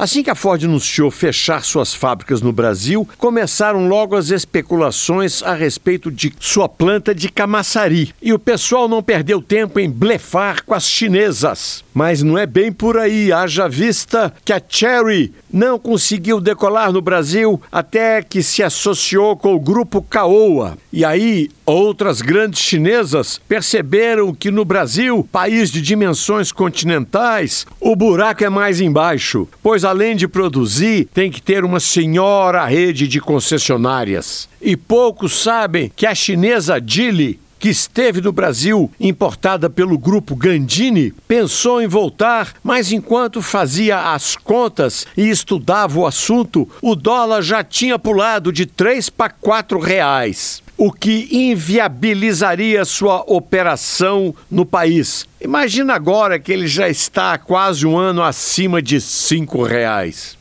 Assim que a Ford anunciou fechar suas fábricas no Brasil, começaram logo as especulações a respeito de sua planta de Camaçari. E o pessoal não perdeu tempo em blefar com as chinesas. Mas não é bem por aí, haja vista que a Cherry não conseguiu decolar no Brasil até que se associou com o grupo Caoa. E aí, outras grandes chinesas perceberam que no Brasil, país de dimensões continentais, o buraco é mais embaixo, pois além de produzir, tem que ter uma senhora rede de concessionárias. E poucos sabem que a chinesa Geely que esteve no Brasil, importada pelo grupo Gandini, pensou em voltar, mas enquanto fazia as contas e estudava o assunto, o dólar já tinha pulado de 3 para 4 reais o que inviabilizaria sua operação no país. Imagina agora que ele já está há quase um ano acima de cinco reais.